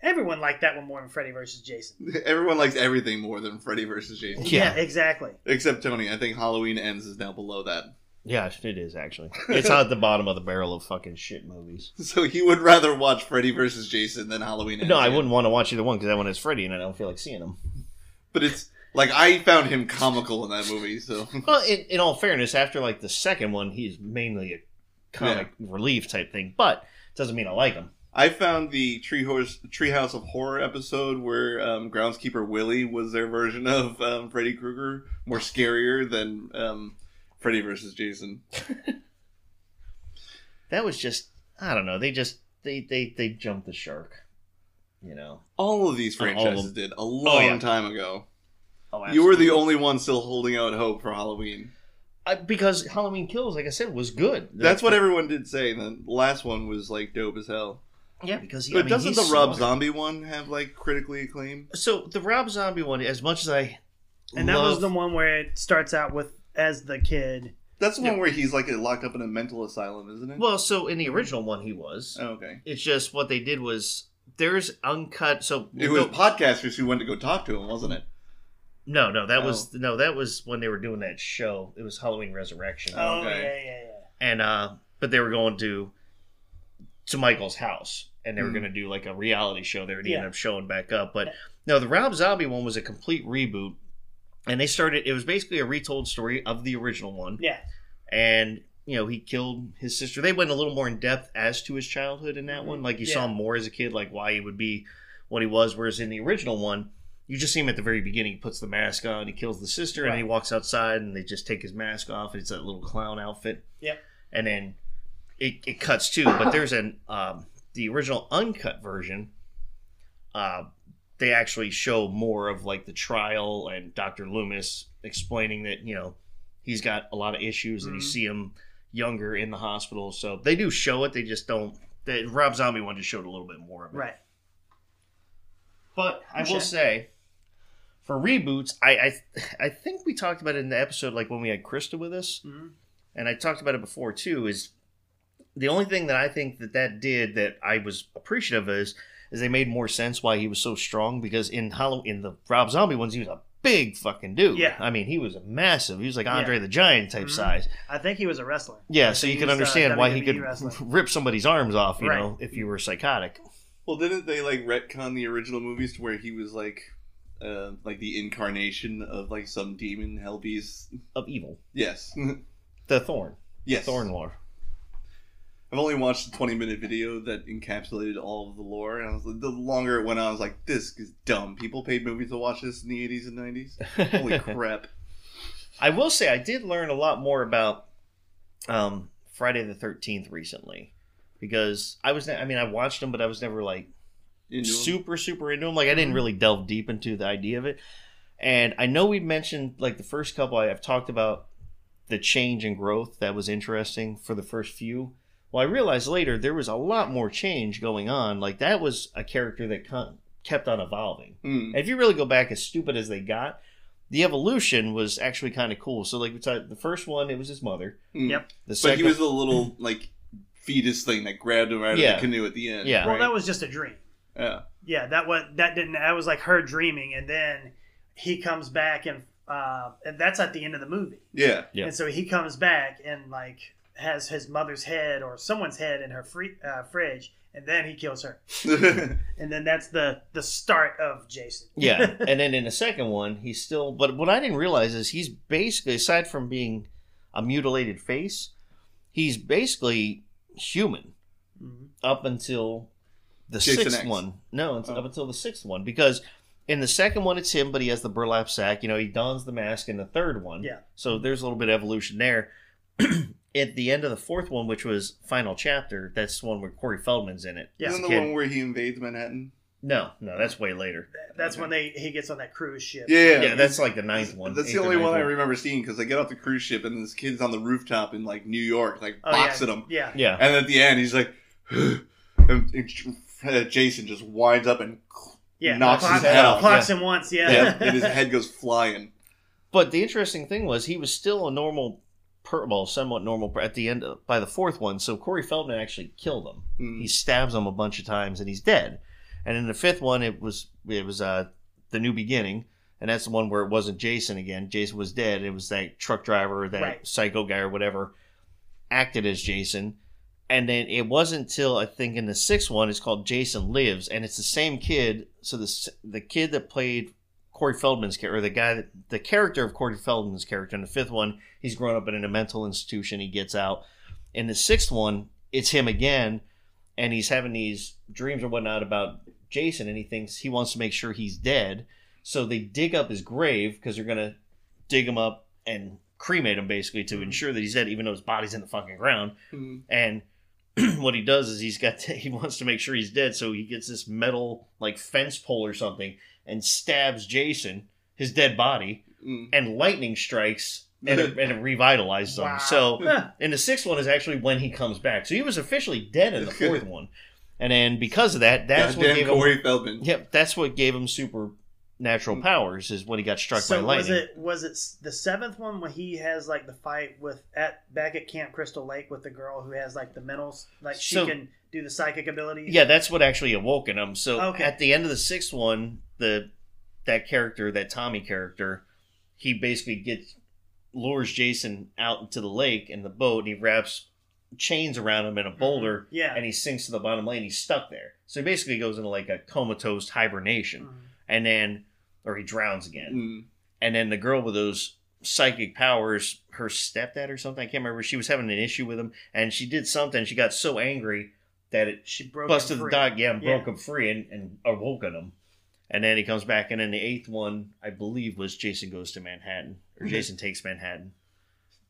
Everyone liked that one more than Freddy versus Jason. Everyone likes everything more than Freddy versus Jason. Yeah. exactly. Except Tony. I think Halloween Ends is now below that. Yeah, it is actually. It's at the bottom of the barrel of fucking shit movies. So you would rather watch Freddy versus Jason than Halloween Ends? No, I yeah. wouldn't want to watch either one because that one has Freddy and I don't feel like seeing him. But it's like I found him comical in that movie. So Well, in, in all fairness, after like the second one, he's mainly a comic relief type thing, but it doesn't mean I like him. I found the Tree Horse Treehouse of Horror episode where um, groundskeeper Willie was their version of um, Freddy Krueger more scarier than um, Freddy versus Jason. That was just I don't know. They just they they they jumped the shark. You know. All of these All of franchises did a long yeah. time ago. Oh, You were the only one still holding out hope for Halloween. I, because Halloween Kills, like I said, was good. That's what everyone did say. And the last one was like dope as hell. Yeah, because he, But I mean, doesn't he's the Rob smart. Zombie one have like critically acclaimed? So the Rob Zombie one, as much as I And that was the one where it starts out with as the kid. That's the Yeah. one where he's like locked up in a mental asylum, isn't it? Well, so in the original one, he was. oh, okay. It's just what they did was there's uncut. So It was no, podcasters who went to go talk to him, wasn't it? no, no, that Oh. was no, that was when they were doing that show. It was Halloween Resurrection, Oh Okay. yeah, yeah, yeah. and uh, but they were going to to Michael's house, and they were Hmm. going to do like a reality show there. And he Yeah. ended up showing back up, but no, the Rob Zombie one was a complete reboot, and they started. It was basically a retold story of the original one. Yeah. and you know he killed his sister. They went a little more in depth as to his childhood in that one. Like you saw Yeah. him more as a kid, like why he would be what he was. Whereas in the original one, you just see him at the very beginning. He puts the mask on, he kills the sister, and he walks outside, and they just take his mask off. It's that little clown outfit. Yep. And then it, it cuts too, but there's an um, the original uncut version. Uh, they actually show more of like the trial and Dr. Loomis explaining that you know he's got a lot of issues and you Mhm. see him younger in the hospital. So they do show it. They just don't. The Rob Zombie one just showed a little bit more of it. Right. But I will say, for reboots, I, I I think we talked about it in the episode like when we had Krista with us, Mhm. and I talked about it before too. Is the only thing that I think that that did that I was appreciative of is is they made more sense why he was so strong because in Halloween in the Rob Zombie ones he was a big fucking dude. Yeah. I mean he was a massive. He was like Andre Yeah. the Giant type Mhm. size. I think he was a wrestler. Yeah, I so you can was, uh, understand why he could wrestler. rip somebody's arms off. You Right. know, if you were psychotic. Well, didn't they like retcon the original movies to where he was like, uh, like the incarnation of like some demon hell beast? Of evil, Yes, the Thorn, yes. Thorn Lore. I've only watched a twenty minute video that encapsulated all of the lore, and I was like, the longer it went on, I was like, this is dumb. People paid movies to watch this in the eighties and nineties. Holy crap! I will say I did learn a lot more about um, Friday the Thirteenth recently because I was I mean I watched them but I was never like super super into them like I didn't Mhm. really delve deep into the idea of it and I know we mentioned like the first couple I have talked about the change and growth that was interesting for the first few well I realized later there was a lot more change going on like that was a character that con- kept on evolving Mm. and if you really go back as stupid as they got, the evolution was actually kind of cool. So like we talked, the first one, it was his mother. Mm. Yep. The But he was the little like fetus thing that grabbed him out of the canoe at the end. Yeah. Well, that was just a dream. yeah. Yeah, that was that didn't. That was like her dreaming, and then he comes back, and uh, and that's at the end of the movie. Yeah. Yeah. And so he comes back and like has his mother's head or someone's head in her free, uh, fridge, and then he kills her, and then that's the the start of Jason. yeah, and then in the second one, he's still. But what I didn't realize is he's basically, aside from being a mutilated face, he's basically human Mhm. up until the Jason sixth X. one. No, it's Oh. up until the sixth one because. In the second one, it's him, but he has the burlap sack. You know, he dons the mask in the third one. Yeah. So there's a little bit of evolution there. At the end of the fourth one, which was final chapter, that's the one where Corey Feldman's in it. Yeah. Isn't the kid. one where he invades Manhattan? No, no, that's way later. That's when they he gets on that cruise ship. Yeah. Yeah, that's like the ninth one. That's the only one ninth I remember seeing because they get off the cruise ship and this kid's on the rooftop in like New York, like Oh, boxing yeah. him. Yeah. Yeah, And at the end, he's like, and Jason just winds up and Yeah. knocks clocks, his head off. clocks him once. Yeah. Yeah, and his head goes flying. but the interesting thing was he was still a normal, per, well, somewhat normal at the end of, by the fourth one. So Corey Feldman actually killed him. Mm. He stabs him a bunch of times and he's dead. And in the fifth one, it was it was uh the new beginning, and that's the one where it wasn't Jason again. Jason was dead. It was that truck driver, that Right. psycho guy, or whatever, acted as Jason. And then it wasn't until I think in the sixth one, it's called Jason Lives, and it's the same kid. So the the kid that played Corey Feldman's character, or the guy that the character of Corey Feldman's character in the fifth one, he's grown up in a mental institution. He gets out. In the sixth one, it's him again, and he's having these dreams or whatnot about Jason, and he thinks he wants to make sure he's dead. So they dig up his grave because they're gonna dig him up and cremate him basically to ensure that he's dead, even though his body's in the fucking ground. Mm. And what he does is he's got to, he wants to make sure he's dead, so he gets this metal like fence pole or something and stabs Jason, his dead body, Mm. and lightning strikes and it, and it revitalizes him. So and the sixth one is actually when he comes back. So he was officially dead in the fourth one, and then because of that, that's what gave Corey him. Feldman. Yep, that's what gave him supernatural powers. Is when he got struck so by was it was it the seventh one when he has like the fight with at back at Camp Crystal Lake with the girl who has like the mentals like she So- can do the psychic abilities? Yeah, that's what actually awoken him. So Okay. at the end of the sixth one, the that character, that Tommy character, he basically gets lures Jason out into the lake in the boat, and he wraps chains around him in a boulder, Yeah. and he sinks to the bottom lane. He's stuck there. So he basically goes into like a comatose hibernation, Mhm. and then or he drowns again. Mm. And then the girl with those psychic powers, her stepdad or something, I can't remember. She was having an issue with him, and she did something. She got so angry that it She broke busted the dog, yeah, and Yeah. broke him free and, and awoken him. And then he comes back, and then the eighth one, I believe, was Jason Goes to Manhattan or Mhm. Jason Takes Manhattan.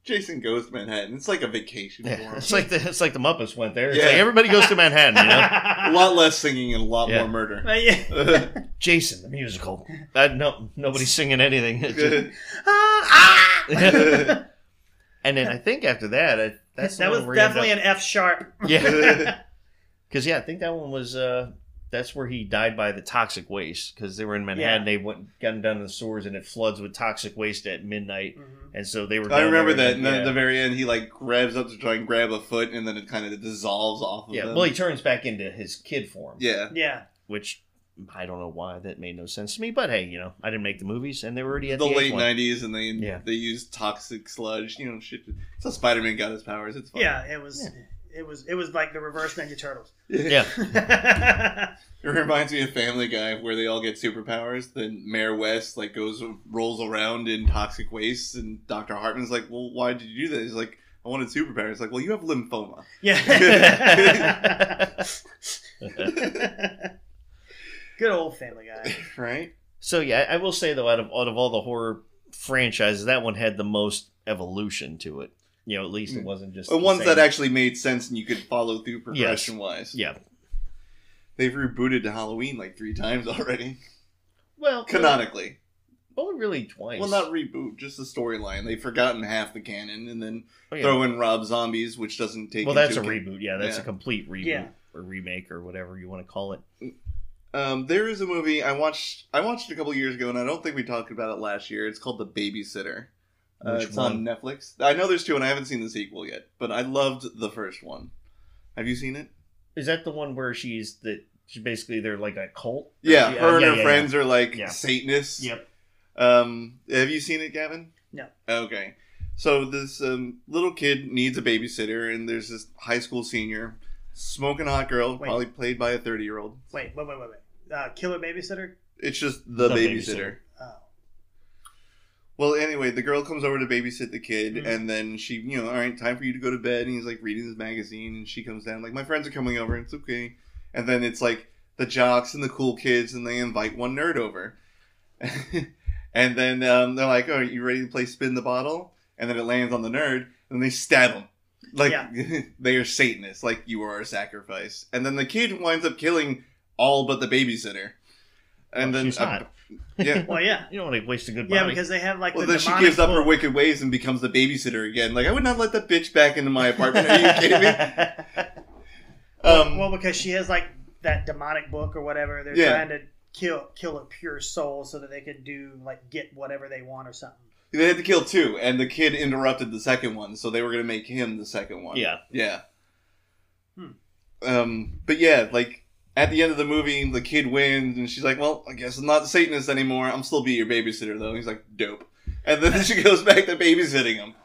Jason goes to Manhattan. It's like a vacation Yeah, it's like the it's like the Muppets went there. It's Yeah. like everybody goes to Manhattan, you know. a lot less singing and a lot Yeah. more murder. Uh, yeah. Jason, the musical. Uh, no, nobody's singing anything. Just- Ah, ah! and then I think after that, I, that's that was where he ended definitely an F sharp. yeah. Because yeah, I think that one was. uh That's where he died by the toxic waste. Because they were in Manhattan, Yeah. they went got down to the sewers, and it floods with toxic waste at midnight, Mhm. and so they were. I remember that. and And then then- at the very end, he like grabs up to try and grab a foot, and then it kind of dissolves off of yeah. them. Well, he turns back into his kid form. yeah. Yeah. which I don't know why that made no sense to me. But hey, you know, I didn't make the movies, and they were already at the the, late '90s, and they Yeah. they used toxic sludge. You know, shit. So Spider-Man got his powers. It's fine. Yeah. It was. It was. It was like the reverse Ninja Turtles. Yeah, It reminds me of Family Guy, where they all get superpowers. Then Mayor West like goes rolls around in toxic waste, and Doctor Hartman's like, "Well, why did you do that?" He's like, "I wanted superpowers." He's like, "Well, you have lymphoma." yeah. Good old Family Guy. right? So yeah, I will say though, out of out of all the horror franchises, that one had the most evolution to it. You know, at least it Mm. wasn't just The the ones same- that actually made sense and you could follow through progression wise. Yeah. They've rebooted to Halloween like three times already. Well, Canonically. only really twice. Well, not reboot, just the storyline. They've forgotten half the canon and then Oh, yeah. throw in Rob Zombies, which doesn't take well, that's a into reboot. Yeah, that's Yeah. a complete reboot Yeah. or remake or whatever you want to call it. Um, there is a movie I watched. I watched a couple years ago, and I don't think we talked about it last year. It's called The Babysitter. Uh, it's one? on Netflix. I know there's two, and I haven't seen the sequel yet, but I loved the first one. Have you seen it? Is that the one where she's that? She basically they're like a cult. Yeah, Or- her and yeah, her yeah, friends are like Yeah. Satanists. Yep. Um, have you seen it, Gavin? No. Okay. So this um, little kid needs a babysitter, and there's this high school senior smoking hot girl, Wait. probably played by a thirty year old. Wait, wait, wait, wait, wait. Uh, Killer Babysitter? It's just the, The babysitter. babysitter. Oh. Well, anyway, the girl comes over to babysit the kid, Mhm. and then she, you know, all right, time for you to go to bed. And he's like reading his magazine, and she comes down, like, my friends are coming over, it's okay. And then it's like the jocks and the cool kids, and they invite one nerd over. and then um, they're like, oh, are you ready to play spin the bottle? And then it lands on the nerd, and they stab him. Like, they are Satanists, like, you are a sacrifice. And then the kid winds up killing all but the babysitter. And Well, then, she's hot. Yeah. Well, yeah. You don't want to waste a good Yeah, body. because they have like Well, the then she demonic gives up her wicked ways and becomes the babysitter again. Like, I would not let that bitch back into my apartment. Are you kidding me? Um, well, because she has like that demonic book or whatever. They're Yeah. trying to kill kill a pure soul so that they could do like get whatever they want or something. they had to kill two, and the kid interrupted the second one, so they were going to make him the second one. yeah. Yeah. Hmm. Um, but yeah, like, at the end of the movie, the kid wins, and she's like, well, I guess I'm not the Satanist anymore. I'm still be your babysitter, though. And he's like, dope. And then she goes back to babysitting him.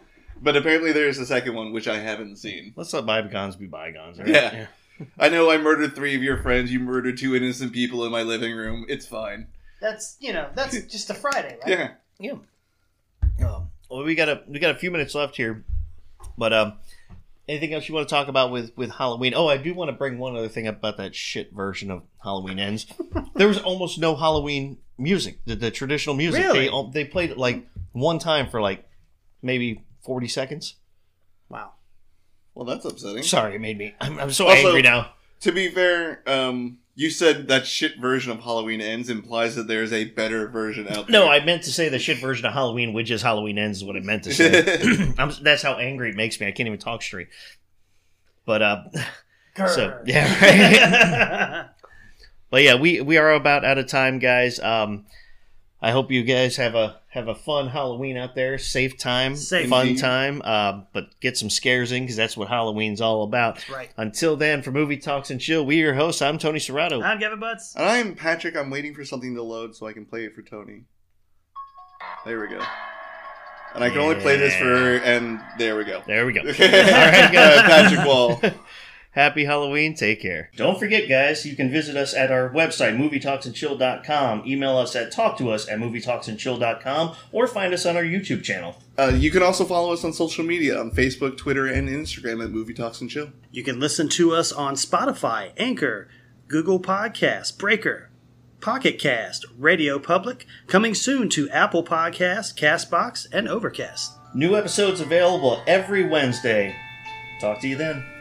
But apparently there's a second one, which I haven't seen. Let's let bygones be bygones. Right? Yeah. I know I murdered three of your friends. You murdered two innocent people in my living room. It's fine. That's you know that's just a Friday, right? Yeah. Um, well, we got a we got a few minutes left here, but um, anything else you want to talk about with with Halloween? Oh, I do want to bring one other thing up about that shit version of Halloween Ends. there was almost no Halloween music, the, the traditional music. Really? They they played it like one time for like maybe forty seconds. Wow. Well, that's upsetting. Sorry, it made me. I'm, I'm so Also- angry now. To be fair, um, you said that shit version of Halloween Ends implies that there's a better version out there. No, I meant to say the shit version of Halloween, which is Halloween Ends, is what I meant to say. I'm, that's how angry it makes me. I can't even talk straight. But uh, so yeah, right. but yeah, we we are about out of time, guys. Um, I hope you guys have a have a fun Halloween out there, safe time, Safe. fun time. Uh, but get some scares in because that's what Halloween's all about. Right. Until then, for Movie Talks and Chill, we are your hosts. I'm Tony Serrato. I'm Gavin Butts. And I'm Patrick. I'm waiting for something to load so I can play it for Tony. There we go. And I can only play this for, and there we go. There we go. All right, guys. Patrick Wall. Happy Halloween. Take care. Don't forget, guys, you can visit us at our website, movietalksandchill.com. Email us at talktous at movietalksandchill.com or find us on our YouTube channel. Uh, you can also follow us on social media on Facebook, Twitter, and Instagram at Movie Talks and Chill. You can listen to us on Spotify, Anchor, Google Podcasts, Breaker, Pocket Cast, Radio Public, coming soon to Apple Podcasts, Castbox, and Overcast. New episodes available every Wednesday. Talk to you then.